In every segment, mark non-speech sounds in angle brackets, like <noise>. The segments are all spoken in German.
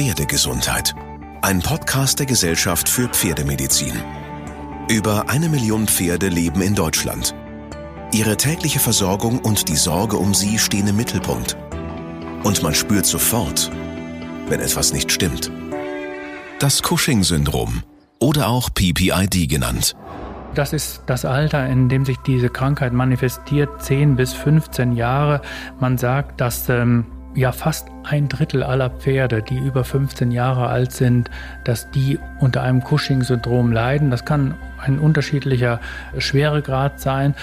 Pferdegesundheit. Ein Podcast der Gesellschaft für Pferdemedizin. Über eine Million Pferde leben in Deutschland. Ihre tägliche Versorgung und die Sorge um sie stehen im Mittelpunkt. Und man spürt sofort, wenn etwas nicht stimmt. Das Cushing-Syndrom oder auch PPID genannt. Das ist das Alter, in dem sich diese Krankheit manifestiert, 10 bis 15 Jahre. Man sagt, dass ähm, ja fast ein Drittel aller Pferde, die über 15 Jahre alt sind, dass die unter einem Cushing-Syndrom leiden. Das kann ein unterschiedlicher Schweregrad sein.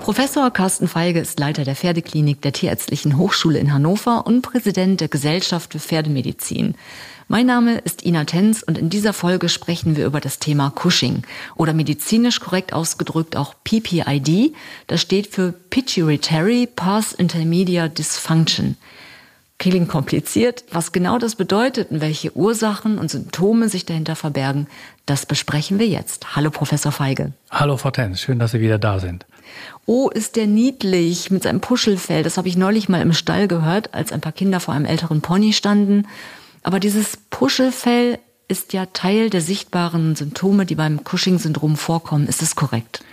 Professor Carsten Feige ist Leiter der Pferdeklinik der Tierärztlichen Hochschule in Hannover und Präsident der Gesellschaft für Pferdemedizin. Mein Name ist Ina Tenz und in dieser Folge sprechen wir über das Thema Cushing oder medizinisch korrekt ausgedrückt auch PPID. Das steht für Pituitary Path Intermedia Dysfunction. Klingt kompliziert. Was genau das bedeutet und welche Ursachen und Symptome sich dahinter verbergen, das besprechen wir jetzt. Hallo, Professor Feige. Hallo, Frau Tenz. Schön, dass Sie wieder da sind. Oh, ist der niedlich mit seinem Puschelfell. Das habe ich neulich mal im Stall gehört, als ein paar Kinder vor einem älteren Pony standen. Aber dieses Puschelfell ist ja Teil der sichtbaren Symptome, die beim Cushing-Syndrom vorkommen. Ist das korrekt?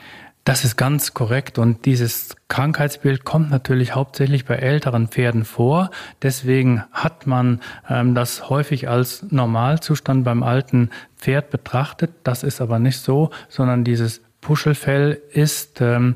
Das ist ganz korrekt und dieses Krankheitsbild kommt natürlich hauptsächlich bei älteren Pferden vor. Deswegen hat man ähm, das häufig als Normalzustand beim alten Pferd betrachtet. Das ist aber nicht so, sondern dieses Puschelfell ist ähm,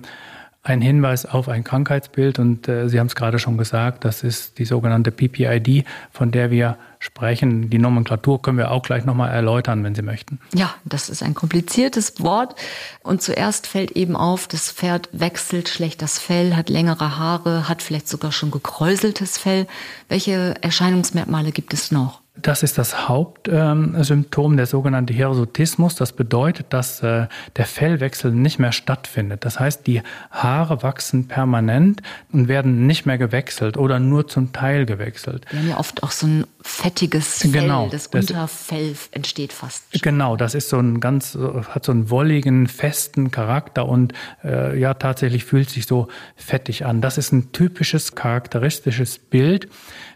ein Hinweis auf ein Krankheitsbild und äh, Sie haben es gerade schon gesagt, das ist die sogenannte PPID, von der wir sprechen. Die Nomenklatur können wir auch gleich nochmal erläutern, wenn Sie möchten. Ja, das ist ein kompliziertes Wort und zuerst fällt eben auf, das Pferd wechselt schlecht das Fell, hat längere Haare, hat vielleicht sogar schon gekräuseltes Fell. Welche Erscheinungsmerkmale gibt es noch? Das ist das Hauptsymptom, ähm, der sogenannte Hirsutismus. Das bedeutet, dass äh, der Fellwechsel nicht mehr stattfindet. Das heißt, die Haare wachsen permanent und werden nicht mehr gewechselt oder nur zum Teil gewechselt. Wir haben ja oft auch so ein fettiges Fell, genau, das, das Unterfell entsteht fast. Genau, das ist so ein ganz, hat so einen wolligen, festen Charakter und äh, ja, tatsächlich fühlt sich so fettig an. Das ist ein typisches, charakteristisches Bild.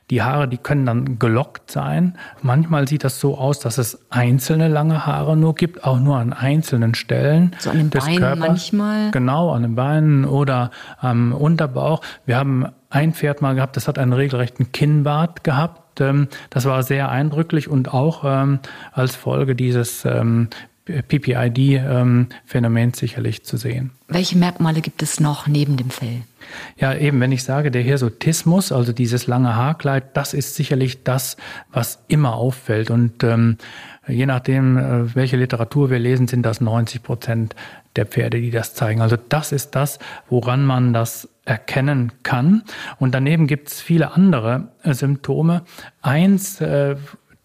Die Haare, die können dann gelockt sein. Manchmal sieht das so aus, dass es einzelne lange Haare nur gibt, auch nur an einzelnen Stellen so an den des Beinen Körpers. manchmal. Genau, an den Beinen oder am Unterbauch. Wir haben ein Pferd mal gehabt, das hat einen regelrechten Kinnbart gehabt. Ähm, das war sehr eindrücklich und auch ähm, als Folge dieses ähm, PPID-Phänomen sicherlich zu sehen. Welche Merkmale gibt es noch neben dem Fell? Ja, eben, wenn ich sage, der Hirsutismus, also dieses lange Haarkleid, das ist sicherlich das, was immer auffällt. Und ähm, je nachdem, äh, welche Literatur wir lesen, sind das 90 Prozent der Pferde, die das zeigen. Also das ist das, woran man das erkennen kann. Und daneben gibt es viele andere äh, Symptome. Eins, äh,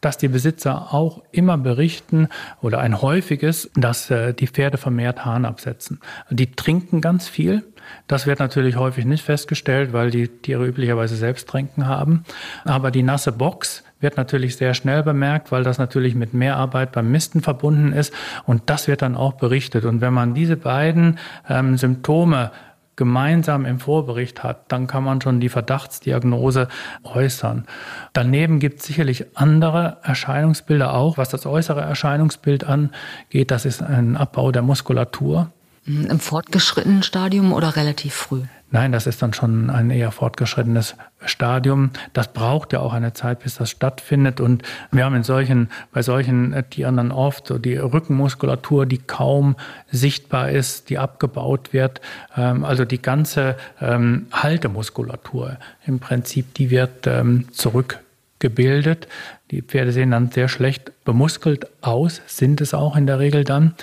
dass die Besitzer auch immer berichten oder ein häufiges, dass äh, die Pferde vermehrt Hahn absetzen. Die trinken ganz viel. Das wird natürlich häufig nicht festgestellt, weil die Tiere üblicherweise selbst trinken haben. Aber die nasse Box wird natürlich sehr schnell bemerkt, weil das natürlich mit Mehrarbeit beim Misten verbunden ist. Und das wird dann auch berichtet. Und wenn man diese beiden ähm, Symptome gemeinsam im Vorbericht hat, dann kann man schon die Verdachtsdiagnose äußern. Daneben gibt es sicherlich andere Erscheinungsbilder auch. Was das äußere Erscheinungsbild angeht, das ist ein Abbau der Muskulatur. Im fortgeschrittenen Stadium oder relativ früh? Nein, das ist dann schon ein eher fortgeschrittenes Stadium. Das braucht ja auch eine Zeit, bis das stattfindet. Und wir haben in solchen, bei solchen Tieren dann oft so die Rückenmuskulatur, die kaum sichtbar ist, die abgebaut wird. Ähm, also die ganze ähm, Haltemuskulatur im Prinzip, die wird ähm, zurückgebildet. Die Pferde sehen dann sehr schlecht bemuskelt aus, sind es auch in der Regel dann.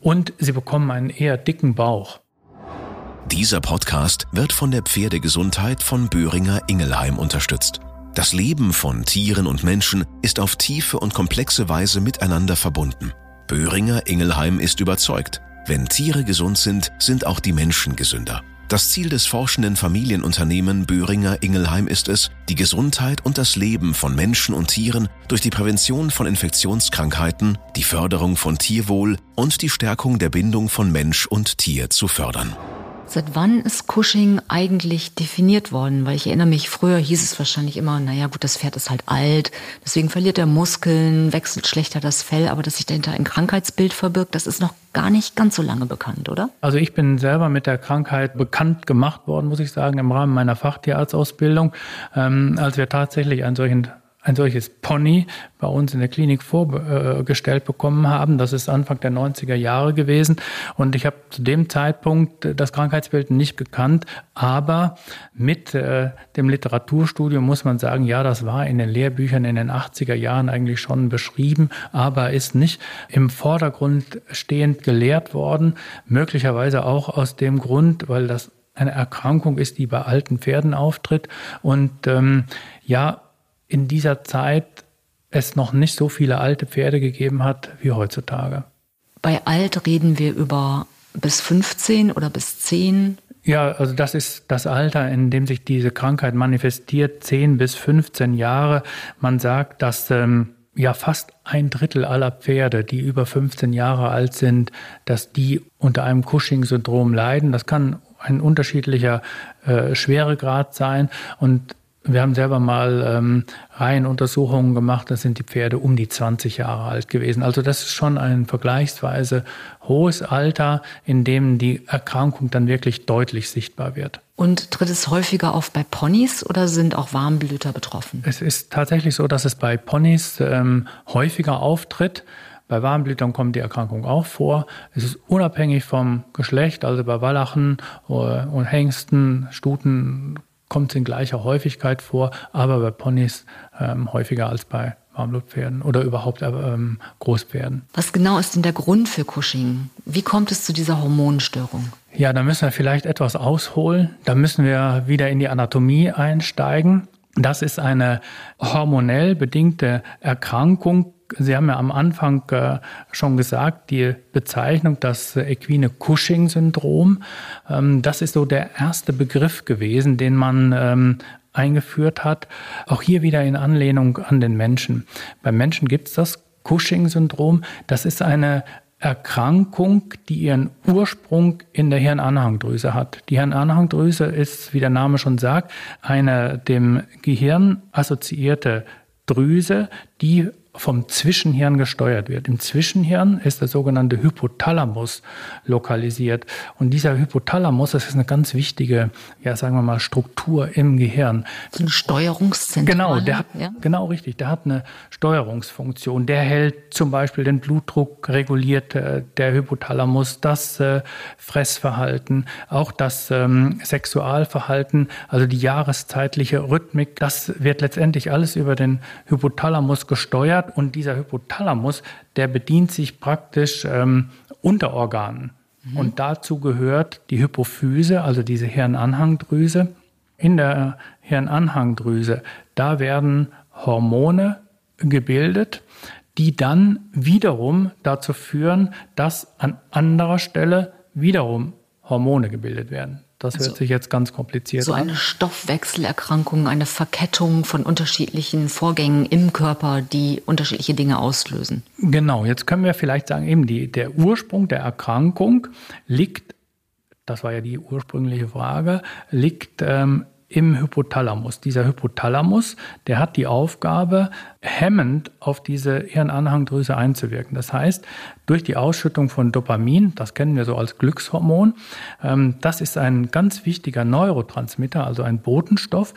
Und sie bekommen einen eher dicken Bauch. Dieser Podcast wird von der Pferdegesundheit von Böhringer Ingelheim unterstützt. Das Leben von Tieren und Menschen ist auf tiefe und komplexe Weise miteinander verbunden. Böhringer Ingelheim ist überzeugt, wenn Tiere gesund sind, sind auch die Menschen gesünder. Das Ziel des forschenden Familienunternehmen Böhringer Ingelheim ist es, die Gesundheit und das Leben von Menschen und Tieren durch die Prävention von Infektionskrankheiten, die Förderung von Tierwohl und die Stärkung der Bindung von Mensch und Tier zu fördern. Seit wann ist Cushing eigentlich definiert worden? Weil ich erinnere mich, früher hieß es wahrscheinlich immer, naja gut, das Pferd ist halt alt, deswegen verliert er Muskeln, wechselt schlechter das Fell, aber dass sich dahinter ein Krankheitsbild verbirgt, das ist noch gar nicht ganz so lange bekannt, oder? Also ich bin selber mit der Krankheit bekannt gemacht worden, muss ich sagen, im Rahmen meiner Fachtierarztausbildung, ähm, als wir tatsächlich einen solchen ein solches Pony bei uns in der Klinik vorgestellt bekommen haben. Das ist Anfang der 90er Jahre gewesen. Und ich habe zu dem Zeitpunkt das Krankheitsbild nicht gekannt. Aber mit äh, dem Literaturstudium muss man sagen, ja, das war in den Lehrbüchern in den 80er Jahren eigentlich schon beschrieben, aber ist nicht im Vordergrund stehend gelehrt worden. Möglicherweise auch aus dem Grund, weil das eine Erkrankung ist, die bei alten Pferden auftritt. Und ähm, ja, in dieser Zeit es noch nicht so viele alte Pferde gegeben hat wie heutzutage. Bei alt reden wir über bis 15 oder bis 10? Ja, also das ist das Alter, in dem sich diese Krankheit manifestiert, 10 bis 15 Jahre. Man sagt, dass ähm, ja fast ein Drittel aller Pferde, die über 15 Jahre alt sind, dass die unter einem Cushing-Syndrom leiden. Das kann ein unterschiedlicher äh, Schweregrad sein und wir haben selber mal ähm, Reihenuntersuchungen gemacht, da sind die Pferde um die 20 Jahre alt gewesen. Also das ist schon ein vergleichsweise hohes Alter, in dem die Erkrankung dann wirklich deutlich sichtbar wird. Und tritt es häufiger auf bei Ponys oder sind auch Warmblüter betroffen? Es ist tatsächlich so, dass es bei Ponys ähm, häufiger auftritt. Bei Warmblütern kommt die Erkrankung auch vor. Es ist unabhängig vom Geschlecht, also bei Wallachen äh, und Hengsten, Stuten kommt es in gleicher Häufigkeit vor, aber bei Ponys ähm, häufiger als bei Warmblutpferden oder überhaupt äh, ähm, Großpferden. Was genau ist denn der Grund für Cushing? Wie kommt es zu dieser Hormonstörung? Ja, da müssen wir vielleicht etwas ausholen. Da müssen wir wieder in die Anatomie einsteigen. Das ist eine hormonell bedingte Erkrankung Sie haben ja am Anfang äh, schon gesagt, die Bezeichnung das equine Cushing-Syndrom, ähm, das ist so der erste Begriff gewesen, den man ähm, eingeführt hat. Auch hier wieder in Anlehnung an den Menschen. Beim Menschen gibt es das Cushing-Syndrom. Das ist eine Erkrankung, die ihren Ursprung in der Hirnanhangdrüse hat. Die Hirnanhangdrüse ist, wie der Name schon sagt, eine dem Gehirn assoziierte Drüse, die vom Zwischenhirn gesteuert wird. Im Zwischenhirn ist der sogenannte Hypothalamus lokalisiert. Und dieser Hypothalamus, das ist eine ganz wichtige, ja, sagen wir mal, Struktur im Gehirn. So ein Steuerungszentrum. Genau, der hat, ja? genau richtig. Der hat eine Steuerungsfunktion. Der hält zum Beispiel den Blutdruck reguliert, äh, der Hypothalamus, das äh, Fressverhalten, auch das ähm, Sexualverhalten, also die jahreszeitliche Rhythmik. Das wird letztendlich alles über den Hypothalamus gesteuert hat. Und dieser Hypothalamus, der bedient sich praktisch ähm, Unterorganen. Mhm. Und dazu gehört die Hypophyse, also diese Hirnanhangdrüse. In der Hirnanhangdrüse, da werden Hormone gebildet, die dann wiederum dazu führen, dass an anderer Stelle wiederum Hormone gebildet werden. Das also hört sich jetzt ganz kompliziert so an. So eine Stoffwechselerkrankung, eine Verkettung von unterschiedlichen Vorgängen im Körper, die unterschiedliche Dinge auslösen. Genau, jetzt können wir vielleicht sagen, eben die, der Ursprung der Erkrankung liegt, das war ja die ursprüngliche Frage, liegt ähm, im Hypothalamus. Dieser Hypothalamus, der hat die Aufgabe, hemmend auf diese Hirnanhangdrüse einzuwirken. Das heißt, durch die Ausschüttung von Dopamin, das kennen wir so als Glückshormon, ähm, das ist ein ganz wichtiger Neurotransmitter, also ein Botenstoff,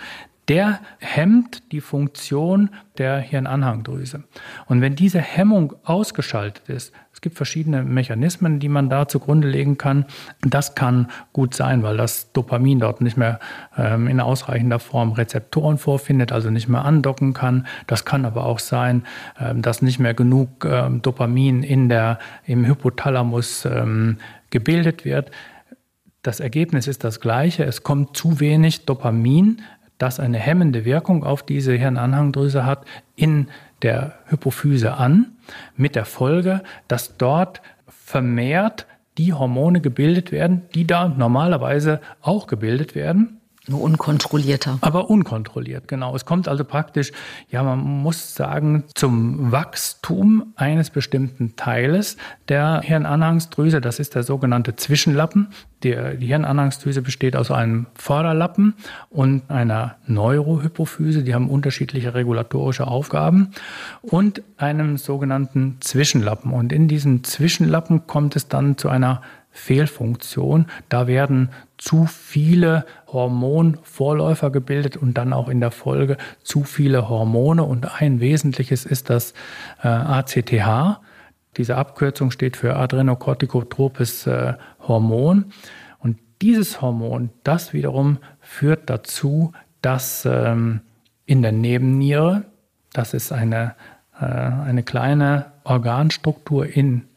der hemmt die Funktion der Hirnanhangdrüse. Und wenn diese Hemmung ausgeschaltet ist, es gibt verschiedene Mechanismen, die man da zugrunde legen kann. Das kann gut sein, weil das Dopamin dort nicht mehr ähm, in ausreichender Form Rezeptoren vorfindet, also nicht mehr andocken kann. Das kann aber auch sein, ähm, dass nicht mehr genug ähm, Dopamin in der, im Hypothalamus ähm, gebildet wird. Das Ergebnis ist das gleiche. Es kommt zu wenig Dopamin das eine hemmende Wirkung auf diese Hirnanhangdrüse hat, in der Hypophyse an, mit der Folge, dass dort vermehrt die Hormone gebildet werden, die da normalerweise auch gebildet werden. Nur unkontrollierter. Aber unkontrolliert, genau. Es kommt also praktisch, ja, man muss sagen, zum Wachstum eines bestimmten Teiles der Hirnanhangsdrüse. Das ist der sogenannte Zwischenlappen. Die, die Hirnanhangsdrüse besteht aus einem Vorderlappen und einer Neurohypophyse. Die haben unterschiedliche regulatorische Aufgaben und einem sogenannten Zwischenlappen. Und in diesem Zwischenlappen kommt es dann zu einer Fehlfunktion. Da werden zu viele Hormonvorläufer gebildet und dann auch in der Folge zu viele Hormone. Und ein wesentliches ist das äh, ACTH. Diese Abkürzung steht für adrenokortikotropes äh, Hormon. Und dieses Hormon, das wiederum führt dazu, dass ähm, in der Nebenniere, das ist eine, äh, eine kleine Organstruktur in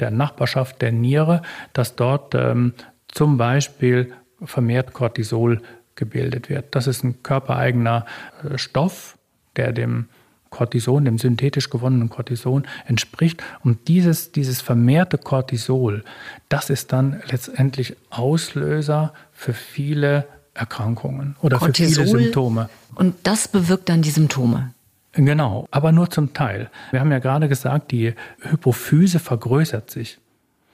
der Nachbarschaft der Niere, dass dort ähm, zum Beispiel vermehrt Cortisol gebildet wird. Das ist ein körpereigener äh, Stoff, der dem Cortison, dem synthetisch gewonnenen Cortison entspricht. Und dieses, dieses vermehrte Cortisol, das ist dann letztendlich Auslöser für viele Erkrankungen oder Cortisol, für viele Symptome. Und das bewirkt dann die Symptome. Genau, aber nur zum Teil. Wir haben ja gerade gesagt, die Hypophyse vergrößert sich.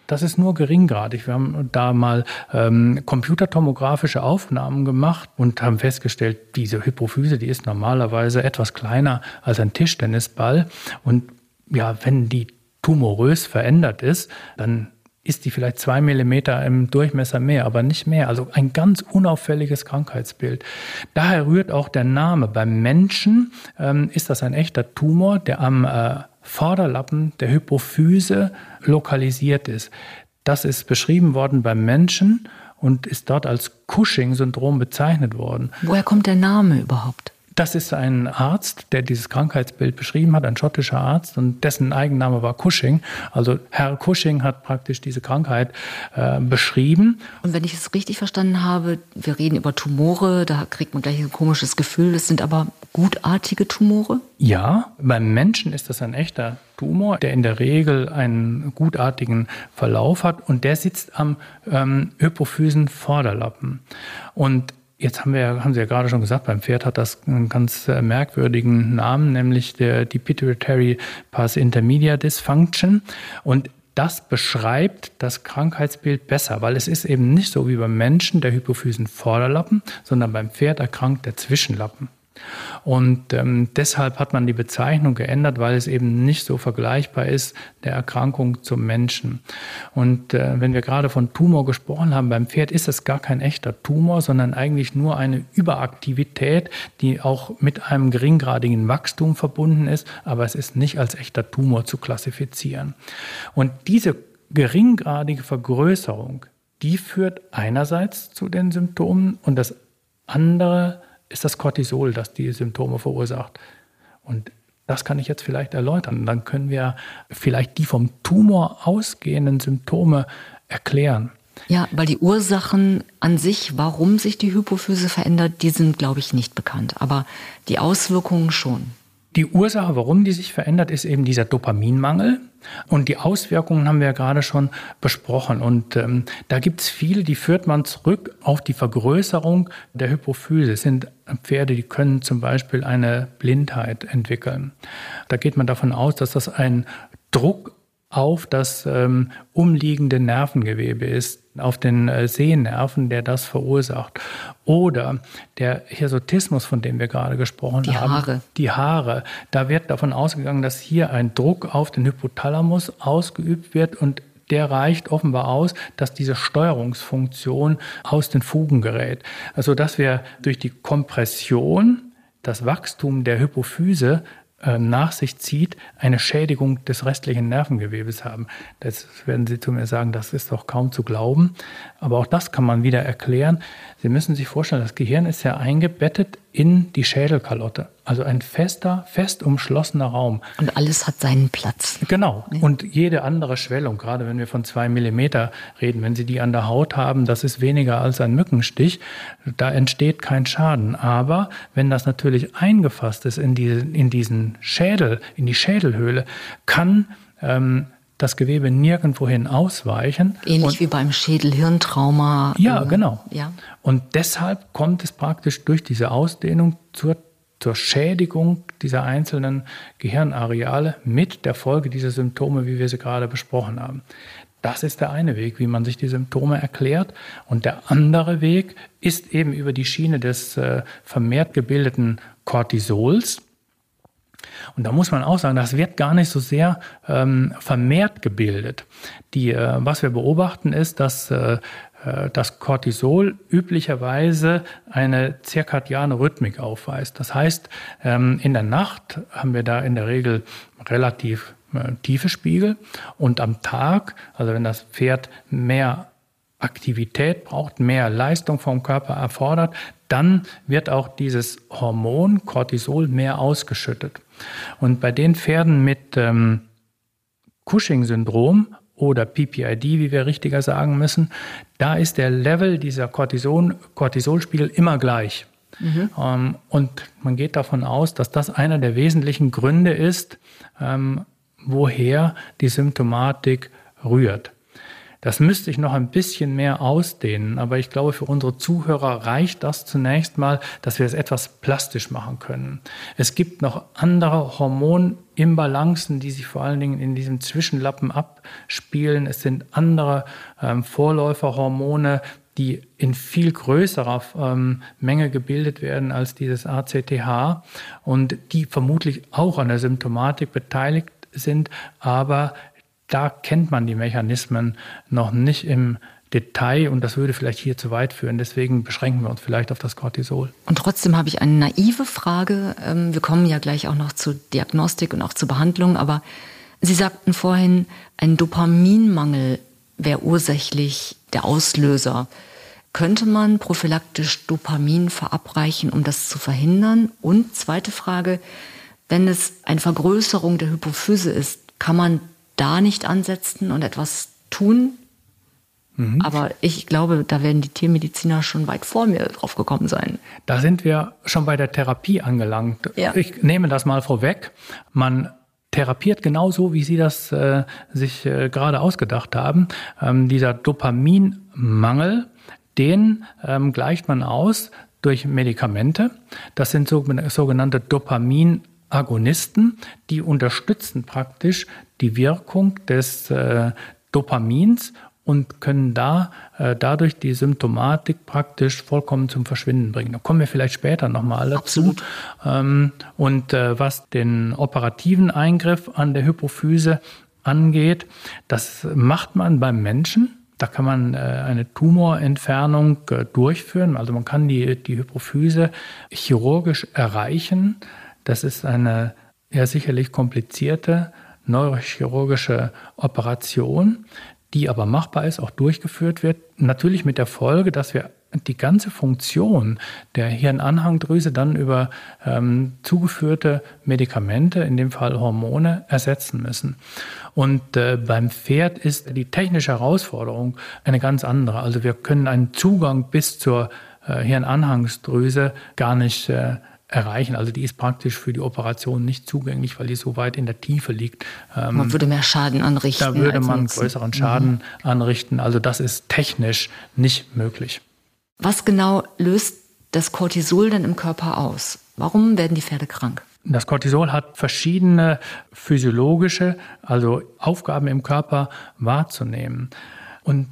Das ist nur geringgradig. Wir haben da mal ähm, computertomografische Aufnahmen gemacht und haben festgestellt, diese Hypophyse, die ist normalerweise etwas kleiner als ein Tischtennisball. Und ja, wenn die tumorös verändert ist, dann ist die vielleicht zwei Millimeter im Durchmesser mehr, aber nicht mehr. Also ein ganz unauffälliges Krankheitsbild. Daher rührt auch der Name. Beim Menschen ähm, ist das ein echter Tumor, der am äh, Vorderlappen der Hypophyse lokalisiert ist. Das ist beschrieben worden beim Menschen und ist dort als Cushing-Syndrom bezeichnet worden. Woher kommt der Name überhaupt? Das ist ein Arzt, der dieses Krankheitsbild beschrieben hat, ein schottischer Arzt, und dessen Eigenname war Cushing. Also Herr Cushing hat praktisch diese Krankheit äh, beschrieben. Und wenn ich es richtig verstanden habe, wir reden über Tumore, da kriegt man gleich ein komisches Gefühl. Das sind aber gutartige Tumore? Ja, beim Menschen ist das ein echter Tumor, der in der Regel einen gutartigen Verlauf hat und der sitzt am ähm, Hypophysen-Vorderlappen. Und Jetzt haben wir, haben Sie ja gerade schon gesagt, beim Pferd hat das einen ganz äh, merkwürdigen Namen, nämlich der, die Pituitary Pass Intermedia Dysfunction. Und das beschreibt das Krankheitsbild besser, weil es ist eben nicht so wie beim Menschen der Hypophysen-Vorderlappen, sondern beim Pferd erkrankt der Zwischenlappen. Und ähm, deshalb hat man die Bezeichnung geändert, weil es eben nicht so vergleichbar ist der Erkrankung zum Menschen. Und äh, wenn wir gerade von Tumor gesprochen haben, beim Pferd ist es gar kein echter Tumor, sondern eigentlich nur eine Überaktivität, die auch mit einem geringgradigen Wachstum verbunden ist, aber es ist nicht als echter Tumor zu klassifizieren. Und diese geringgradige Vergrößerung, die führt einerseits zu den Symptomen und das andere ist das Cortisol, das die Symptome verursacht. Und das kann ich jetzt vielleicht erläutern. Dann können wir vielleicht die vom Tumor ausgehenden Symptome erklären. Ja, weil die Ursachen an sich, warum sich die Hypophyse verändert, die sind, glaube ich, nicht bekannt. Aber die Auswirkungen schon. Die Ursache, warum die sich verändert, ist eben dieser Dopaminmangel. Und die Auswirkungen haben wir ja gerade schon besprochen. Und ähm, da gibt es viele, die führt man zurück auf die Vergrößerung der Hypophyse. Es sind Pferde, die können zum Beispiel eine Blindheit entwickeln. Da geht man davon aus, dass das ein Druck auf das ähm, umliegende Nervengewebe ist, auf den äh, Sehnerven, der das verursacht. Oder der Hirsutismus, von dem wir gerade gesprochen die haben. Die Haare. Die Haare. Da wird davon ausgegangen, dass hier ein Druck auf den Hypothalamus ausgeübt wird und der reicht offenbar aus, dass diese Steuerungsfunktion aus den Fugen gerät. Also dass wir durch die Kompression das Wachstum der Hypophyse nach sich zieht, eine Schädigung des restlichen Nervengewebes haben. Das werden Sie zu mir sagen, das ist doch kaum zu glauben. Aber auch das kann man wieder erklären. Sie müssen sich vorstellen, das Gehirn ist ja eingebettet in die Schädelkalotte. Also ein fester, fest umschlossener Raum. Und alles hat seinen Platz. Genau. Und jede andere Schwellung, gerade wenn wir von zwei Millimeter reden, wenn Sie die an der Haut haben, das ist weniger als ein Mückenstich. Da entsteht kein Schaden. Aber wenn das natürlich eingefasst ist in, die, in diesen Schädel, in die Schädelhöhle, kann ähm, das Gewebe nirgendwohin ausweichen. Ähnlich und, wie beim Schädel-Hirntrauma. Ja, genau. Ja. Und deshalb kommt es praktisch durch diese Ausdehnung zur, zur Schädigung dieser einzelnen Gehirnareale mit der Folge dieser Symptome, wie wir sie gerade besprochen haben. Das ist der eine Weg, wie man sich die Symptome erklärt. Und der andere Weg ist eben über die Schiene des äh, vermehrt gebildeten Cortisols. Und da muss man auch sagen, das wird gar nicht so sehr ähm, vermehrt gebildet. Die, äh, was wir beobachten ist, dass äh, äh, das Cortisol üblicherweise eine zirkadiane Rhythmik aufweist. Das heißt, ähm, in der Nacht haben wir da in der Regel relativ äh, tiefe Spiegel und am Tag, also wenn das Pferd mehr Aktivität braucht, mehr Leistung vom Körper erfordert, dann wird auch dieses Hormon Cortisol mehr ausgeschüttet. Und bei den Pferden mit ähm, Cushing-Syndrom oder PPID, wie wir richtiger sagen müssen, da ist der Level dieser Cortison, Cortisolspiegel immer gleich. Mhm. Ähm, und man geht davon aus, dass das einer der wesentlichen Gründe ist, ähm, woher die Symptomatik rührt. Das müsste ich noch ein bisschen mehr ausdehnen, aber ich glaube, für unsere Zuhörer reicht das zunächst mal, dass wir es etwas plastisch machen können. Es gibt noch andere Hormonimbalancen, die sich vor allen Dingen in diesem Zwischenlappen abspielen. Es sind andere ähm, Vorläuferhormone, die in viel größerer ähm, Menge gebildet werden als dieses ACTH und die vermutlich auch an der Symptomatik beteiligt sind, aber da kennt man die Mechanismen noch nicht im Detail und das würde vielleicht hier zu weit führen. Deswegen beschränken wir uns vielleicht auf das Cortisol. Und trotzdem habe ich eine naive Frage. Ähm, wir kommen ja gleich auch noch zur Diagnostik und auch zur Behandlung, aber Sie sagten vorhin, ein Dopaminmangel wäre ursächlich der Auslöser. Könnte man prophylaktisch Dopamin verabreichen, um das zu verhindern? Und zweite Frage, wenn es eine Vergrößerung der Hypophyse ist, kann man da nicht ansetzen und etwas tun. Mhm. Aber ich glaube, da werden die Tiermediziner schon weit vor mir drauf gekommen sein. Da sind wir schon bei der Therapie angelangt. Ja. Ich nehme das mal vorweg. Man therapiert genauso, wie Sie das äh, sich äh, gerade ausgedacht haben. Ähm, dieser Dopaminmangel, den ähm, gleicht man aus durch Medikamente. Das sind sogenannte Dopamin Agonisten, die unterstützen praktisch die Wirkung des äh, Dopamins und können da äh, dadurch die Symptomatik praktisch vollkommen zum Verschwinden bringen. Da kommen wir vielleicht später nochmal dazu. Ähm, und äh, was den operativen Eingriff an der Hypophyse angeht, das macht man beim Menschen. Da kann man äh, eine Tumorentfernung äh, durchführen. Also man kann die, die Hypophyse chirurgisch erreichen. Das ist eine ja sicherlich komplizierte neurochirurgische Operation, die aber machbar ist, auch durchgeführt wird. Natürlich mit der Folge, dass wir die ganze Funktion der Hirnanhangdrüse dann über ähm, zugeführte Medikamente, in dem Fall Hormone, ersetzen müssen. Und äh, beim Pferd ist die technische Herausforderung eine ganz andere. Also wir können einen Zugang bis zur äh, Hirnanhangsdrüse gar nicht äh, erreichen. Also die ist praktisch für die Operation nicht zugänglich, weil die so weit in der Tiefe liegt. Ähm, man würde mehr Schaden anrichten. Da würde man größeren Schaden mhm. anrichten. Also das ist technisch nicht möglich. Was genau löst das Cortisol denn im Körper aus? Warum werden die Pferde krank? Das Cortisol hat verschiedene physiologische, also Aufgaben im Körper wahrzunehmen. Und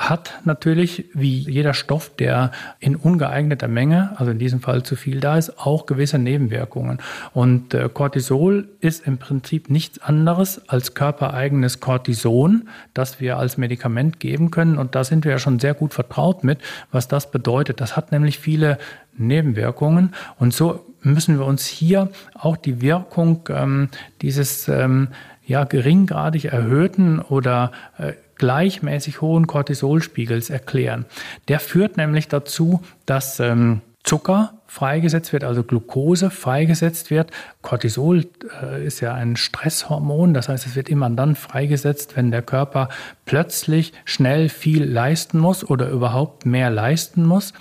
hat natürlich, wie jeder Stoff, der in ungeeigneter Menge, also in diesem Fall zu viel da ist, auch gewisse Nebenwirkungen. Und äh, Cortisol ist im Prinzip nichts anderes als körpereigenes Cortison, das wir als Medikament geben können. Und da sind wir ja schon sehr gut vertraut mit, was das bedeutet. Das hat nämlich viele Nebenwirkungen. Und so müssen wir uns hier auch die Wirkung ähm, dieses ähm, ja, geringgradig erhöhten oder äh, gleichmäßig hohen Cortisolspiegels erklären. Der führt nämlich dazu, dass ähm, Zucker freigesetzt wird, also Glucose freigesetzt wird. Cortisol äh, ist ja ein Stresshormon, das heißt, es wird immer dann freigesetzt, wenn der Körper plötzlich schnell viel leisten muss oder überhaupt mehr leisten muss.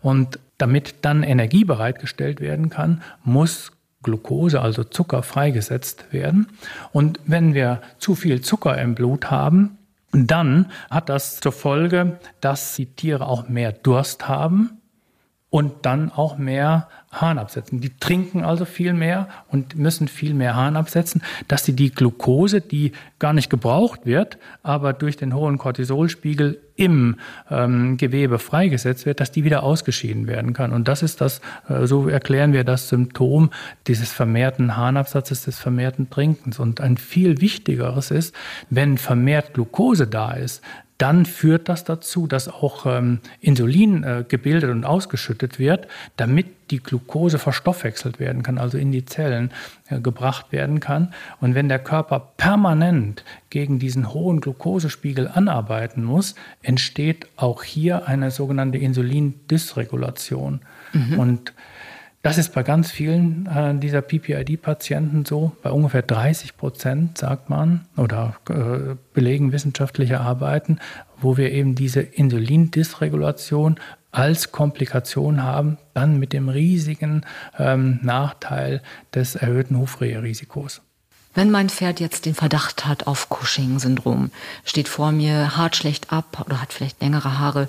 Und damit dann Energie bereitgestellt werden kann, muss Glucose, also Zucker, freigesetzt werden. Und wenn wir zu viel Zucker im Blut haben, dann hat das zur Folge, dass die Tiere auch mehr Durst haben und dann auch mehr Hahn absetzen. Die trinken also viel mehr und müssen viel mehr Hahn absetzen, dass sie die Glucose, die gar nicht gebraucht wird, aber durch den hohen Cortisolspiegel im ähm, Gewebe freigesetzt wird, dass die wieder ausgeschieden werden kann. Und das ist das, äh, so erklären wir das Symptom dieses vermehrten Harnabsatzes, des vermehrten Trinkens. Und ein viel wichtigeres ist, wenn vermehrt Glucose da ist, dann führt das dazu, dass auch ähm, Insulin äh, gebildet und ausgeschüttet wird, damit die Glucose verstoffwechselt werden kann, also in die Zellen äh, gebracht werden kann. Und wenn der Körper permanent gegen diesen hohen Glucosespiegel anarbeiten muss, entsteht auch hier eine sogenannte Insulindysregulation. Mhm. Und das ist bei ganz vielen äh, dieser PPID-Patienten so. Bei ungefähr 30 Prozent, sagt man, oder äh, belegen wissenschaftliche Arbeiten, wo wir eben diese Insulindysregulation als Komplikation haben, dann mit dem riesigen ähm, Nachteil des erhöhten Hufreherisikos. Wenn mein Pferd jetzt den Verdacht hat auf Cushing-Syndrom, steht vor mir, hart schlecht ab oder hat vielleicht längere Haare,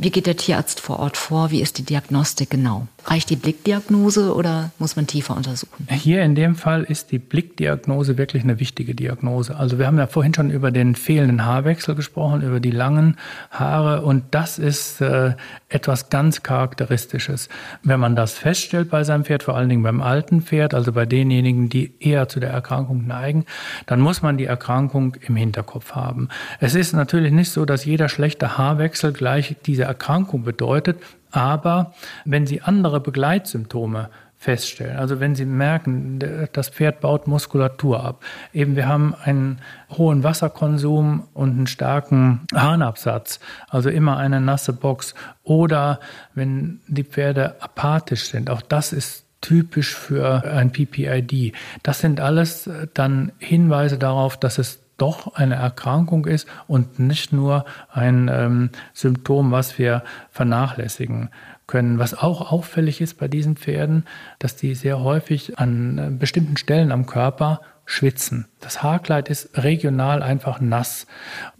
wie geht der Tierarzt vor Ort vor? Wie ist die Diagnostik genau? Reicht die Blickdiagnose oder muss man tiefer untersuchen? Hier in dem Fall ist die Blickdiagnose wirklich eine wichtige Diagnose. Also wir haben ja vorhin schon über den fehlenden Haarwechsel gesprochen, über die langen Haare und das ist äh, etwas ganz Charakteristisches. Wenn man das feststellt bei seinem Pferd, vor allen Dingen beim alten Pferd, also bei denjenigen, die eher zu der Erkrankung neigen, dann muss man die Erkrankung im Hinterkopf haben. Es ist natürlich nicht so, dass jeder schlechte Haarwechsel gleich diese Erkrankung bedeutet, aber wenn Sie andere Begleitsymptome feststellen. Also wenn Sie merken, das Pferd baut Muskulatur ab. Eben wir haben einen hohen Wasserkonsum und einen starken Harnabsatz, also immer eine nasse Box. Oder wenn die Pferde apathisch sind, auch das ist typisch für ein PPID. Das sind alles dann Hinweise darauf, dass es doch eine Erkrankung ist und nicht nur ein ähm, Symptom, was wir vernachlässigen können. Was auch auffällig ist bei diesen Pferden, dass die sehr häufig an äh, bestimmten Stellen am Körper schwitzen. Das Haarkleid ist regional einfach nass.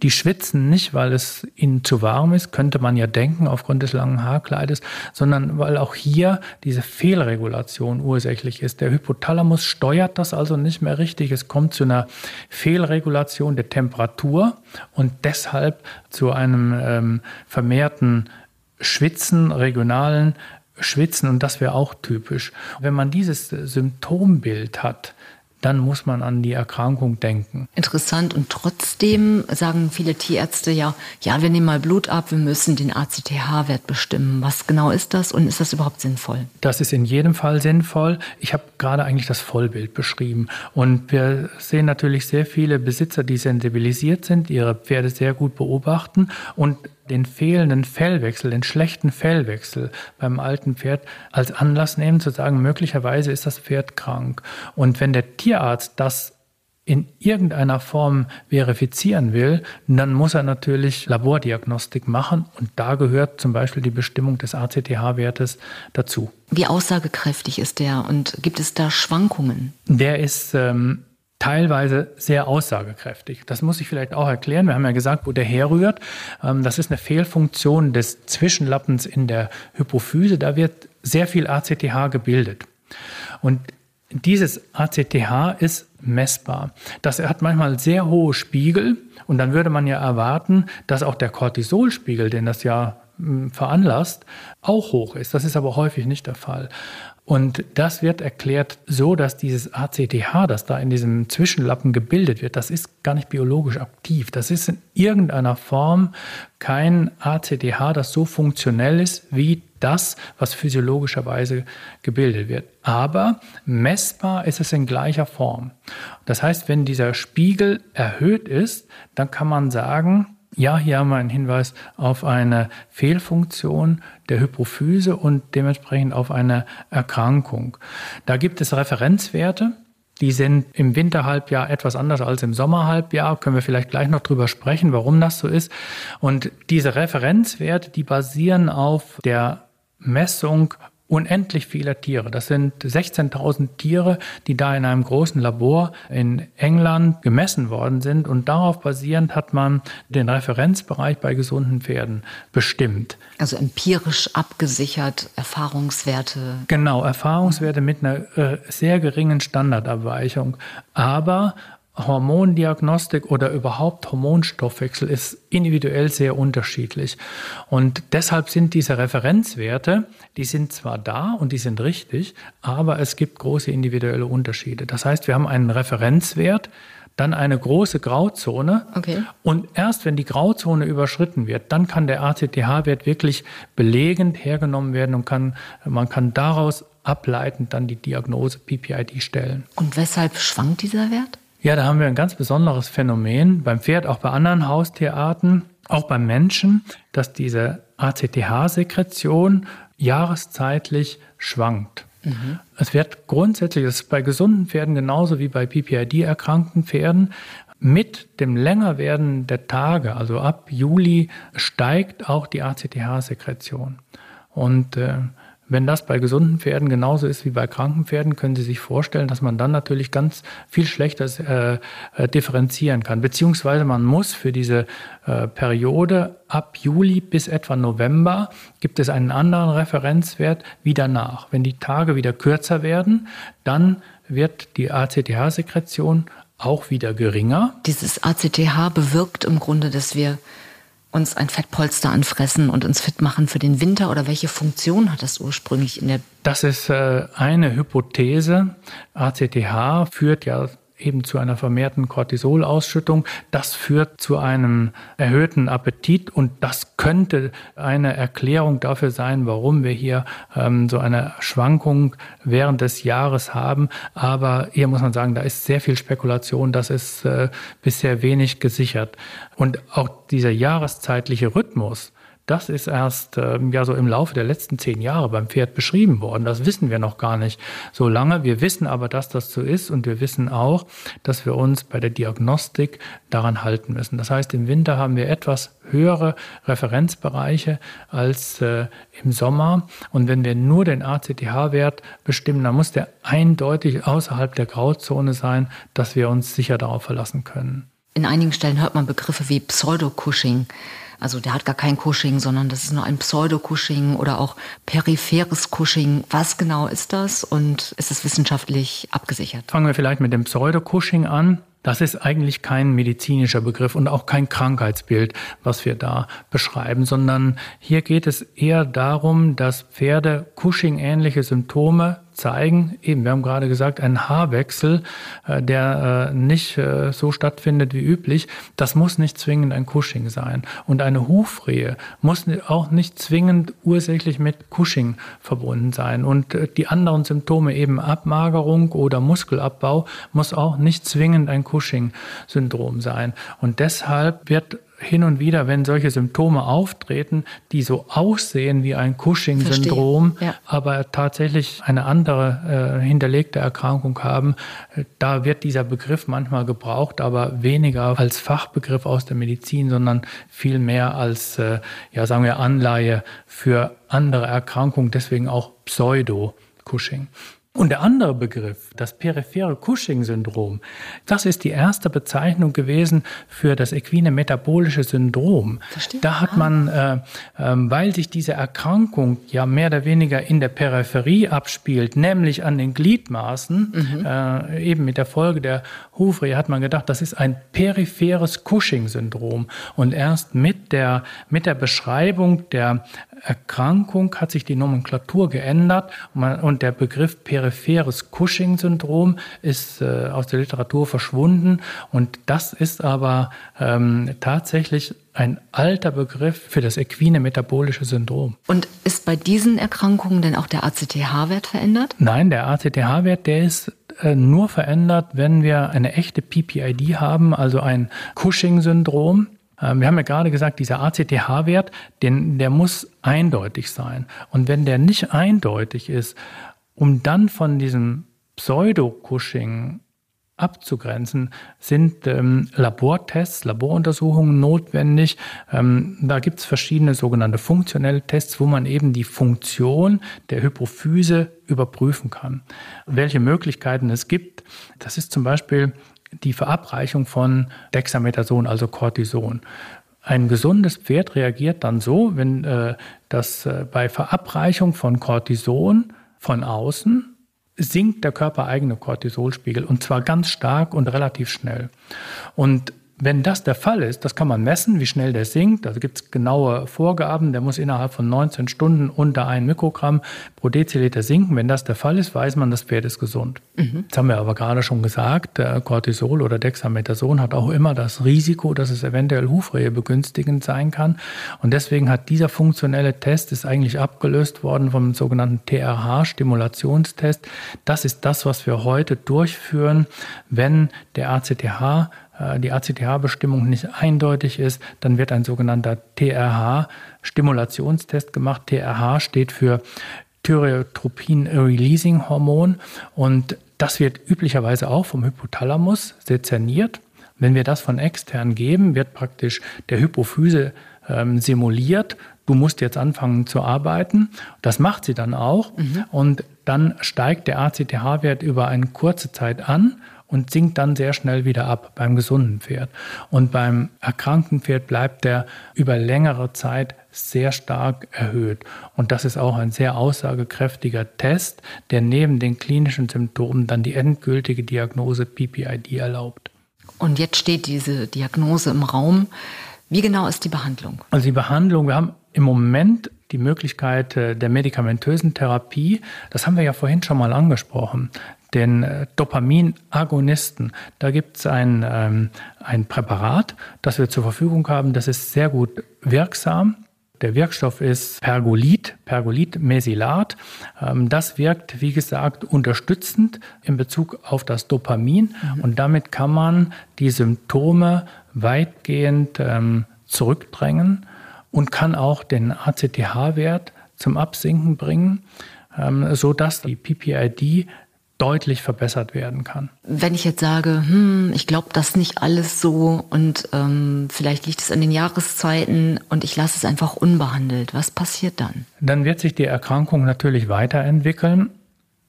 Die schwitzen nicht, weil es ihnen zu warm ist, könnte man ja denken aufgrund des langen Haarkleides, sondern weil auch hier diese Fehlregulation ursächlich ist. Der Hypothalamus steuert das also nicht mehr richtig. Es kommt zu einer Fehlregulation der Temperatur und deshalb zu einem ähm, vermehrten Schwitzen, regionalen Schwitzen und das wäre auch typisch. Wenn man dieses Symptombild hat, dann muss man an die Erkrankung denken. Interessant. Und trotzdem sagen viele Tierärzte ja, ja, wir nehmen mal Blut ab, wir müssen den ACTH-Wert bestimmen. Was genau ist das und ist das überhaupt sinnvoll? Das ist in jedem Fall sinnvoll. Ich habe gerade eigentlich das Vollbild beschrieben. Und wir sehen natürlich sehr viele Besitzer, die sensibilisiert sind, ihre Pferde sehr gut beobachten und den fehlenden Fellwechsel, den schlechten Fellwechsel beim alten Pferd als Anlass nehmen, zu sagen, möglicherweise ist das Pferd krank. Und wenn der Tierarzt das in irgendeiner Form verifizieren will, dann muss er natürlich Labordiagnostik machen und da gehört zum Beispiel die Bestimmung des ACTH-Wertes dazu. Wie aussagekräftig ist der und gibt es da Schwankungen? Der ist ähm, teilweise sehr aussagekräftig. Das muss ich vielleicht auch erklären. Wir haben ja gesagt, wo der herrührt. Ähm, das ist eine Fehlfunktion des Zwischenlappens in der Hypophyse. Da wird sehr viel ACTH gebildet. Und dieses ACTH ist messbar. Das hat manchmal sehr hohe Spiegel und dann würde man ja erwarten, dass auch der Cortisolspiegel, den das ja veranlasst, auch hoch ist. Das ist aber häufig nicht der Fall. Und das wird erklärt so, dass dieses ACTH, das da in diesem Zwischenlappen gebildet wird, das ist gar nicht biologisch aktiv. Das ist in irgendeiner Form kein ACTH, das so funktionell ist wie das, was physiologischerweise gebildet wird. Aber messbar ist es in gleicher Form. Das heißt, wenn dieser Spiegel erhöht ist, dann kann man sagen, ja, hier haben wir einen Hinweis auf eine Fehlfunktion der Hypophyse und dementsprechend auf eine Erkrankung. Da gibt es Referenzwerte. Die sind im Winterhalbjahr etwas anders als im Sommerhalbjahr. Können wir vielleicht gleich noch drüber sprechen, warum das so ist. Und diese Referenzwerte, die basieren auf der Messung unendlich vieler Tiere. Das sind 16.000 Tiere, die da in einem großen Labor in England gemessen worden sind. Und darauf basierend hat man den Referenzbereich bei gesunden Pferden bestimmt. Also empirisch abgesichert, Erfahrungswerte. Genau, Erfahrungswerte mit einer äh, sehr geringen Standardabweichung. Aber Hormondiagnostik oder überhaupt Hormonstoffwechsel ist individuell sehr unterschiedlich. Und deshalb sind diese Referenzwerte, die sind zwar da und die sind richtig, aber es gibt große individuelle Unterschiede. Das heißt, wir haben einen Referenzwert, dann eine große Grauzone. Okay. Und erst wenn die Grauzone überschritten wird, dann kann der ACTH-Wert wirklich belegend hergenommen werden und kann, man kann daraus ableitend dann die Diagnose PPID stellen. Und weshalb schwankt dieser Wert? Ja, da haben wir ein ganz besonderes Phänomen beim Pferd, auch bei anderen Haustierarten, auch beim Menschen, dass diese ACTH-Sekretion jahreszeitlich schwankt. Mhm. Es wird grundsätzlich, das ist bei gesunden Pferden genauso wie bei PPID-erkrankten Pferden, mit dem Längerwerden der Tage, also ab Juli, steigt auch die ACTH-Sekretion. Und äh, wenn das bei gesunden Pferden genauso ist wie bei kranken Pferden, können Sie sich vorstellen, dass man dann natürlich ganz viel schlechter äh, äh, differenzieren kann. Beziehungsweise man muss für diese äh, Periode ab Juli bis etwa November gibt es einen anderen Referenzwert wie danach. Wenn die Tage wieder kürzer werden, dann wird die ACTH-Sekretion auch wieder geringer. Dieses ACTH bewirkt im Grunde, dass wir uns ein Fettpolster anfressen und uns fit machen für den Winter? Oder welche Funktion hat das ursprünglich in der? Das ist äh, eine Hypothese. ACTH führt ja eben zu einer vermehrten Cortisolausschüttung. Das führt zu einem erhöhten Appetit und das könnte eine Erklärung dafür sein, warum wir hier ähm, so eine Schwankung während des Jahres haben. Aber hier muss man sagen, da ist sehr viel Spekulation, das ist äh, bisher wenig gesichert. Und auch dieser jahreszeitliche Rhythmus, das ist erst ähm, ja so im Laufe der letzten zehn Jahre beim Pferd beschrieben worden. Das wissen wir noch gar nicht so lange. Wir wissen aber, dass das so ist und wir wissen auch, dass wir uns bei der Diagnostik daran halten müssen. Das heißt, im Winter haben wir etwas höhere Referenzbereiche als äh, im Sommer. Und wenn wir nur den ACTH-Wert bestimmen, dann muss der eindeutig außerhalb der Grauzone sein, dass wir uns sicher darauf verlassen können. In einigen Stellen hört man Begriffe wie Pseudo-Cushing. Also der hat gar kein Cushing, sondern das ist nur ein Pseudo-Cushing oder auch peripheres Cushing. Was genau ist das und ist es wissenschaftlich abgesichert? Fangen wir vielleicht mit dem Pseudo-Cushing an. Das ist eigentlich kein medizinischer Begriff und auch kein Krankheitsbild, was wir da beschreiben, sondern hier geht es eher darum, dass Pferde Cushing-ähnliche Symptome zeigen. Eben, wir haben gerade gesagt, ein Haarwechsel, äh, der äh, nicht äh, so stattfindet wie üblich, das muss nicht zwingend ein Cushing sein. Und eine Hufrehe muss auch nicht zwingend ursächlich mit Cushing verbunden sein. Und die anderen Symptome, eben Abmagerung oder Muskelabbau, muss auch nicht zwingend ein Cushing-Syndrom sein. Und deshalb wird hin und wieder, wenn solche Symptome auftreten, die so aussehen wie ein Cushing-Syndrom, ja. aber tatsächlich eine andere äh, hinterlegte Erkrankung haben, äh, da wird dieser Begriff manchmal gebraucht, aber weniger als Fachbegriff aus der Medizin, sondern viel mehr als, äh, ja, sagen wir, Anleihe für andere Erkrankungen, deswegen auch Pseudo-Cushing. Und der andere Begriff, das periphere Cushing-Syndrom, das ist die erste Bezeichnung gewesen für das equine metabolische Syndrom. Verstehe. Da hat man, äh, äh, weil sich diese Erkrankung ja mehr oder weniger in der Peripherie abspielt, nämlich an den Gliedmaßen, mhm. äh, eben mit der Folge der Hufrehe, hat man gedacht, das ist ein peripheres Cushing-Syndrom. Und erst mit der, mit der Beschreibung der Erkrankung hat sich die Nomenklatur geändert und der Begriff peripheres Cushing-Syndrom ist äh, aus der Literatur verschwunden und das ist aber ähm, tatsächlich ein alter Begriff für das equine metabolische Syndrom. Und ist bei diesen Erkrankungen denn auch der ACTH-Wert verändert? Nein, der ACTH-Wert, der ist äh, nur verändert, wenn wir eine echte PPID haben, also ein Cushing-Syndrom. Ähm, wir haben ja gerade gesagt, dieser ACTH-Wert, der muss eindeutig sein. Und wenn der nicht eindeutig ist, um dann von diesem Pseudo-Cushing abzugrenzen, sind ähm, Labortests, Laboruntersuchungen notwendig. Ähm, da gibt es verschiedene sogenannte funktionelle Tests, wo man eben die Funktion der Hypophyse überprüfen kann. Welche Möglichkeiten es gibt, das ist zum Beispiel die Verabreichung von Dexamethason, also Cortison. Ein gesundes Pferd reagiert dann so, wenn äh, das äh, bei Verabreichung von Cortison von außen sinkt der körpereigene Cortisolspiegel und zwar ganz stark und relativ schnell. Und wenn das der Fall ist, das kann man messen, wie schnell der sinkt. Also gibt es genaue Vorgaben. Der muss innerhalb von 19 Stunden unter ein Mikrogramm pro Deziliter sinken. Wenn das der Fall ist, weiß man, das Pferd ist gesund. Mhm. Jetzt haben wir aber gerade schon gesagt, Cortisol oder Dexamethason hat auch immer das Risiko, dass es eventuell Hufrehe begünstigend sein kann. Und deswegen hat dieser funktionelle Test ist eigentlich abgelöst worden vom sogenannten TRH-Stimulationstest. Das ist das, was wir heute durchführen, wenn der ACTH äh, die ACTH-Bestimmung nicht eindeutig ist, dann wird ein sogenannter TRH-Stimulationstest gemacht. TRH steht für Thyreotropin-Releasing-Hormon und das wird üblicherweise auch vom Hypothalamus sezerniert. Wenn wir das von extern geben, wird praktisch der Hypophyse ähm, simuliert. Du musst jetzt anfangen zu arbeiten. Das macht sie dann auch. Mhm. Und dann steigt der ACTH-Wert über eine kurze Zeit an und sinkt dann sehr schnell wieder ab beim gesunden Pferd. Und beim erkrankten Pferd bleibt der über längere Zeit sehr stark erhöht. Und das ist auch ein sehr aussagekräftiger Test, der neben den klinischen Symptomen dann die endgültige Diagnose PPID erlaubt. Und jetzt steht diese Diagnose im Raum. Wie genau ist die Behandlung? Also die Behandlung, wir haben im Moment die Möglichkeit äh, der medikamentösen Therapie. Das haben wir ja vorhin schon mal angesprochen den äh, Dopaminagonisten. Da gibt es ein, ähm, ein Präparat, das wir zur Verfügung haben. Das ist sehr gut wirksam. Der Wirkstoff ist Pergolid, Pergolid-Mesylat. Ähm, das wirkt, wie gesagt, unterstützend in Bezug auf das Dopamin. Mhm. Und damit kann man die Symptome weitgehend ähm, zurückdrängen und kann auch den ACTH-Wert zum Absinken bringen, ähm, so dass die PPID deutlich verbessert werden kann. Wenn ich jetzt sage, hm, ich glaube das nicht alles so und ähm, vielleicht liegt es an den Jahreszeiten und ich lasse es einfach unbehandelt, was passiert dann? Dann wird sich die Erkrankung natürlich weiterentwickeln.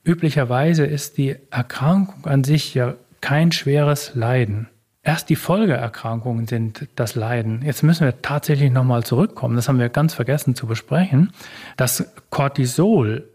Üblicherweise ist die Erkrankung an sich ja kein schweres Leiden. Erst die Folgeerkrankungen sind das Leiden. Jetzt müssen wir tatsächlich nochmal zurückkommen. Das haben wir ganz vergessen zu besprechen. Das Cortisol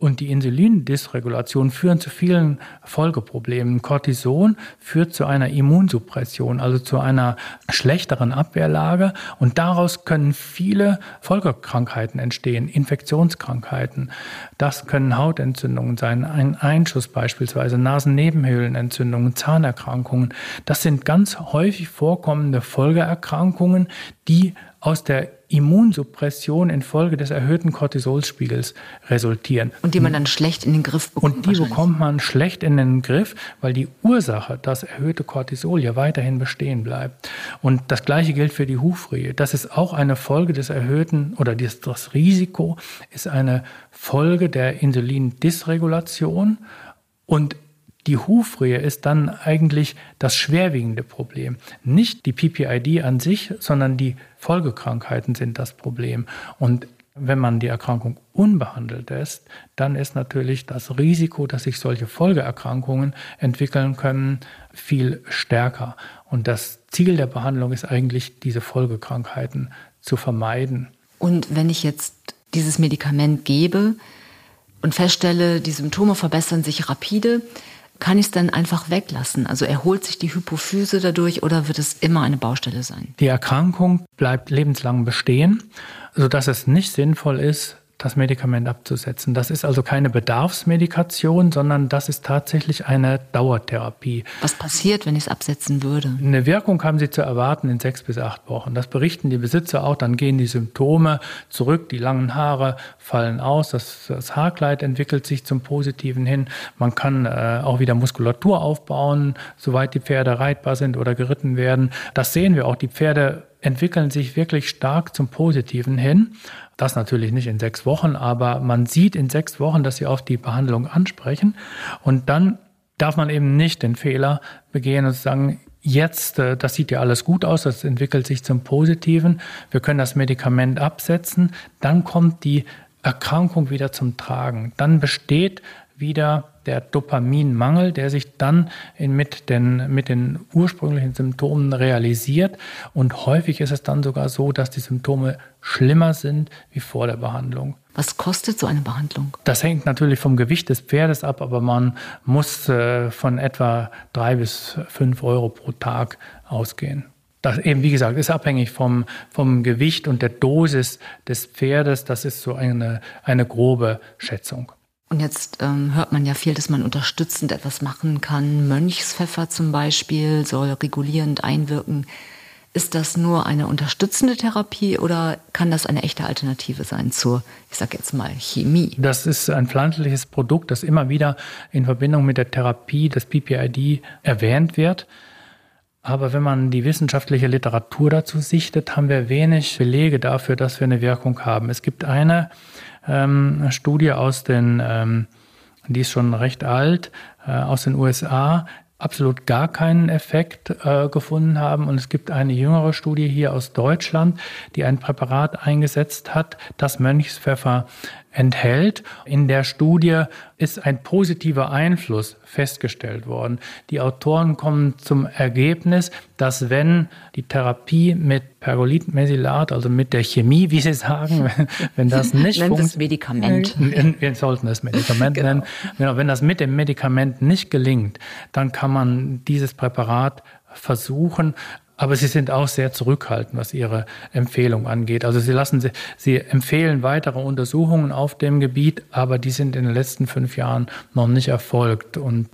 und die Insulindysregulation führen zu vielen Folgeproblemen. Cortison führt zu einer Immunsuppression, also zu einer schlechteren Abwehrlage. Und daraus können viele Folgekrankheiten entstehen, Infektionskrankheiten. Das können Hautentzündungen sein, ein Einschuss beispielsweise, Nasennebenhöhlenentzündungen, Zahnerkrankungen. Das sind ganz häufig vorkommende Folgeerkrankungen, die aus der Immunsuppression infolge des erhöhten Cortisolspiegels resultieren. Und die man dann schlecht in den Griff bekommt. Und die bekommt man schlecht in den Griff, weil die Ursache, das erhöhte Cortisol, ja weiterhin bestehen bleibt. Und das Gleiche gilt für die Hufrehe. Das ist auch eine Folge des erhöhten oder das, das Risiko ist eine Folge der Insulindysregulation. Und die Hufrehe ist dann eigentlich das schwerwiegende Problem. Nicht die PPID an sich, sondern die Folgekrankheiten sind das Problem. Und wenn man die Erkrankung unbehandelt lässt, dann ist natürlich das Risiko, dass sich solche Folgeerkrankungen entwickeln können, viel stärker. Und das Ziel der Behandlung ist eigentlich, diese Folgekrankheiten zu vermeiden. Und wenn ich jetzt dieses Medikament gebe und feststelle, die Symptome verbessern sich rapide, kann ich es dann einfach weglassen? Also erholt sich die Hypophyse dadurch oder wird es immer eine Baustelle sein? Die Erkrankung bleibt lebenslang bestehen, sodass es nicht sinnvoll ist, das Medikament abzusetzen. Das ist also keine Bedarfsmedikation, sondern das ist tatsächlich eine Dauertherapie. Was passiert, wenn ich es absetzen würde? Eine Wirkung haben Sie zu erwarten in sechs bis acht Wochen. Das berichten die Besitzer auch. Dann gehen die Symptome zurück, die langen Haare fallen aus, das, das Haarkleid entwickelt sich zum Positiven hin. Man kann äh, auch wieder Muskulatur aufbauen, soweit die Pferde reitbar sind oder geritten werden. Das sehen wir auch. Die Pferde entwickeln sich wirklich stark zum Positiven hin. Das natürlich nicht in sechs Wochen, aber man sieht in sechs Wochen, dass sie auf die Behandlung ansprechen. Und dann darf man eben nicht den Fehler begehen und sagen, jetzt, äh, das sieht ja alles gut aus, das entwickelt sich zum Positiven, wir können das Medikament absetzen, dann kommt die Erkrankung wieder zum Tragen. Dann besteht wieder der Dopaminmangel, der sich dann in, mit, den, mit den ursprünglichen Symptomen realisiert. Und häufig ist es dann sogar so, dass die Symptome schlimmer sind wie vor der Behandlung. Was kostet so eine Behandlung? Das hängt natürlich vom Gewicht des Pferdes ab, aber man muss äh, von etwa drei bis fünf Euro pro Tag ausgehen. Das eben, wie gesagt, ist abhängig vom, vom Gewicht und der Dosis des Pferdes. Das ist so eine, eine grobe Schätzung. Und jetzt ähm, hört man ja viel, dass man unterstützend etwas machen kann. Mönchspfeffer zum Beispiel soll regulierend einwirken. Ist das nur eine unterstützende Therapie oder kann das eine echte Alternative sein zur, ich sage jetzt mal, Chemie? Das ist ein pflanzliches Produkt, das immer wieder in Verbindung mit der Therapie des PPID erwähnt wird. Aber wenn man die wissenschaftliche Literatur dazu sichtet, haben wir wenig Belege dafür, dass wir eine Wirkung haben. Es gibt eine ähm, Studie aus den, ähm, die ist schon recht alt, äh, aus den USA, absolut gar keinen Effekt äh, gefunden haben. Und es gibt eine jüngere Studie hier aus Deutschland, die ein Präparat eingesetzt hat, das Mönchspfeffer enthält. In der Studie ist ein positiver Einfluss festgestellt worden. Die Autoren kommen zum Ergebnis, dass wenn die Therapie mit Pergolitmesilat, also mit der Chemie, <laughs> wie Sie sagen, wenn, das nicht funktioniert. Medikament. Wir sollten es Medikament genau. nennen. Genau, wenn das mit dem Medikament nicht gelingt, dann kann man dieses Präparat versuchen, aber sie sind auch sehr zurückhaltend, was ihre Empfehlung angeht. Also sie lassen sie, sie empfehlen weitere Untersuchungen auf dem Gebiet, aber die sind in den letzten fünf Jahren noch nicht erfolgt. Und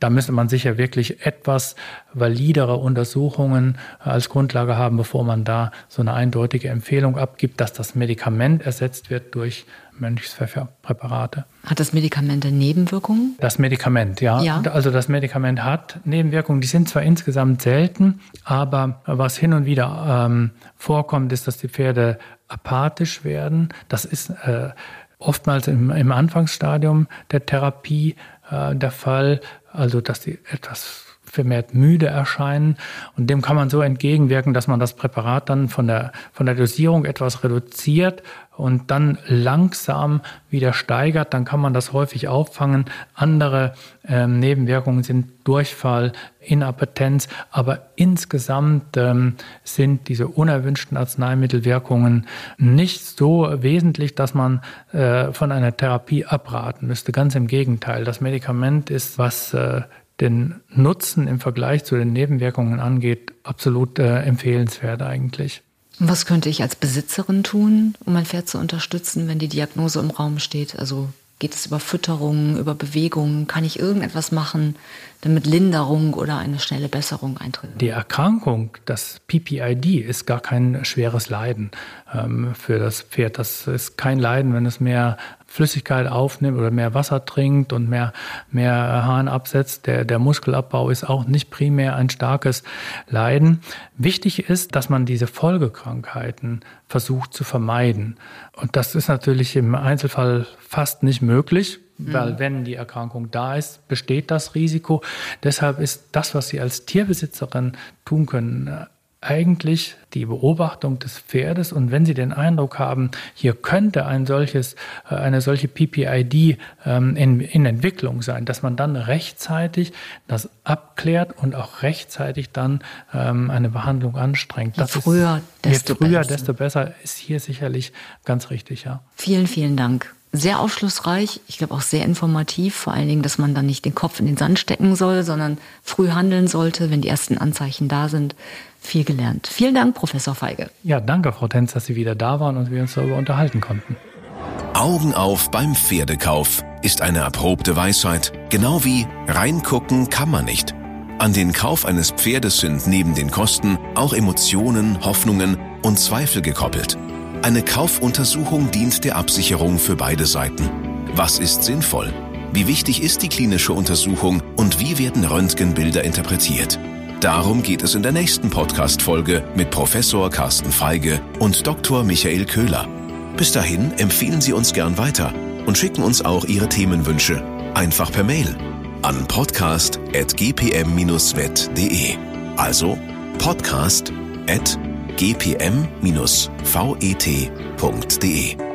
da müsste man sicher wirklich etwas validere Untersuchungen als Grundlage haben, bevor man da so eine eindeutige Empfehlung abgibt, dass das Medikament ersetzt wird durch Mönchspfefferpräparate. Hat das Medikament Nebenwirkungen? Das Medikament, ja. ja. Also das Medikament hat Nebenwirkungen. Die sind zwar insgesamt selten, aber was hin und wieder ähm, vorkommt, ist, dass die Pferde apathisch werden. Das ist äh, oftmals im, im, Anfangsstadium der Therapie äh, der Fall. Also dass die etwas vermehrt müde erscheinen. Und dem kann man so entgegenwirken, dass man das Präparat dann von der, von der Dosierung etwas reduziert und dann langsam wieder steigert. Dann kann man das häufig auffangen. Andere ähm, Nebenwirkungen sind Durchfall, Inappetenz. Aber insgesamt ähm, sind diese unerwünschten Arzneimittelwirkungen nicht so wesentlich, dass man äh, von einer Therapie abraten müsste. Ganz im Gegenteil. Das Medikament ist, was äh, den Nutzen im Vergleich zu den Nebenwirkungen angeht, absolut äh, empfehlenswert eigentlich. Was könnte ich als Besitzerin tun, um mein Pferd zu unterstützen, wenn die Diagnose im Raum steht? Also geht es über Fütterung, über Bewegung? Kann ich irgendetwas machen, damit Linderung oder eine schnelle Besserung eintritt? Die Erkrankung, das PPID, ist gar kein schweres Leiden ähm, für das Pferd. Das ist kein Leiden, wenn es mehr Flüssigkeit aufnimmt oder mehr Wasser trinkt und mehr, mehr Hahn absetzt. Der, der Muskelabbau ist auch nicht primär ein starkes Leiden. Wichtig ist, dass man diese Folgekrankheiten versucht zu vermeiden. Und das ist natürlich im Einzelfall fast nicht möglich weil mhm. wenn die Erkrankung da ist, besteht das Risiko. Deshalb ist das, was Sie als Tierbesitzerin tun können, eigentlich die Beobachtung des Pferdes und wenn Sie den Eindruck haben, hier könnte ein solches, äh, eine solche PPID ähm, in, in Entwicklung sein, dass man dann rechtzeitig das abklärt und auch rechtzeitig dann ähm, eine Behandlung anstrengt. Je früher, ist, desto, je früher besser. desto besser ist hier sicherlich ganz richtig, ja. Vielen, vielen Dank sehr aufschlussreich, ich glaube auch sehr informativ, vor allen Dingen, dass man dann nicht den Kopf in den Sand stecken soll, sondern früh handeln sollte, wenn die ersten Anzeichen da sind viel gelernt. Vielen Dank, Professor Feige. Ja, danke, Frau Tenz, dass Sie wieder da waren und wir uns darüber unterhalten konnten. Augen auf beim Pferdekauf ist eine erprobte Weisheit, genau wie reingucken kann man nicht. An den Kauf eines Pferdes sind neben den Kosten auch Emotionen, Hoffnungen und Zweifel gekoppelt. Eine Kaufuntersuchung dient der Absicherung für beide Seiten. Was ist sinnvoll? Wie wichtig ist die klinische Untersuchung und wie werden Röntgenbilder interpretiert? Darum geht es in der nächsten Podcast-Folge mit Professor Carsten Feige und Dr. Michael Köhler. Bis dahin empfehlen Sie uns gern weiter und schicken uns auch Ihre Themenwünsche. Einfach per Mail. an podcast.gpm-vet.de. Also podcast.gpm-vet.de.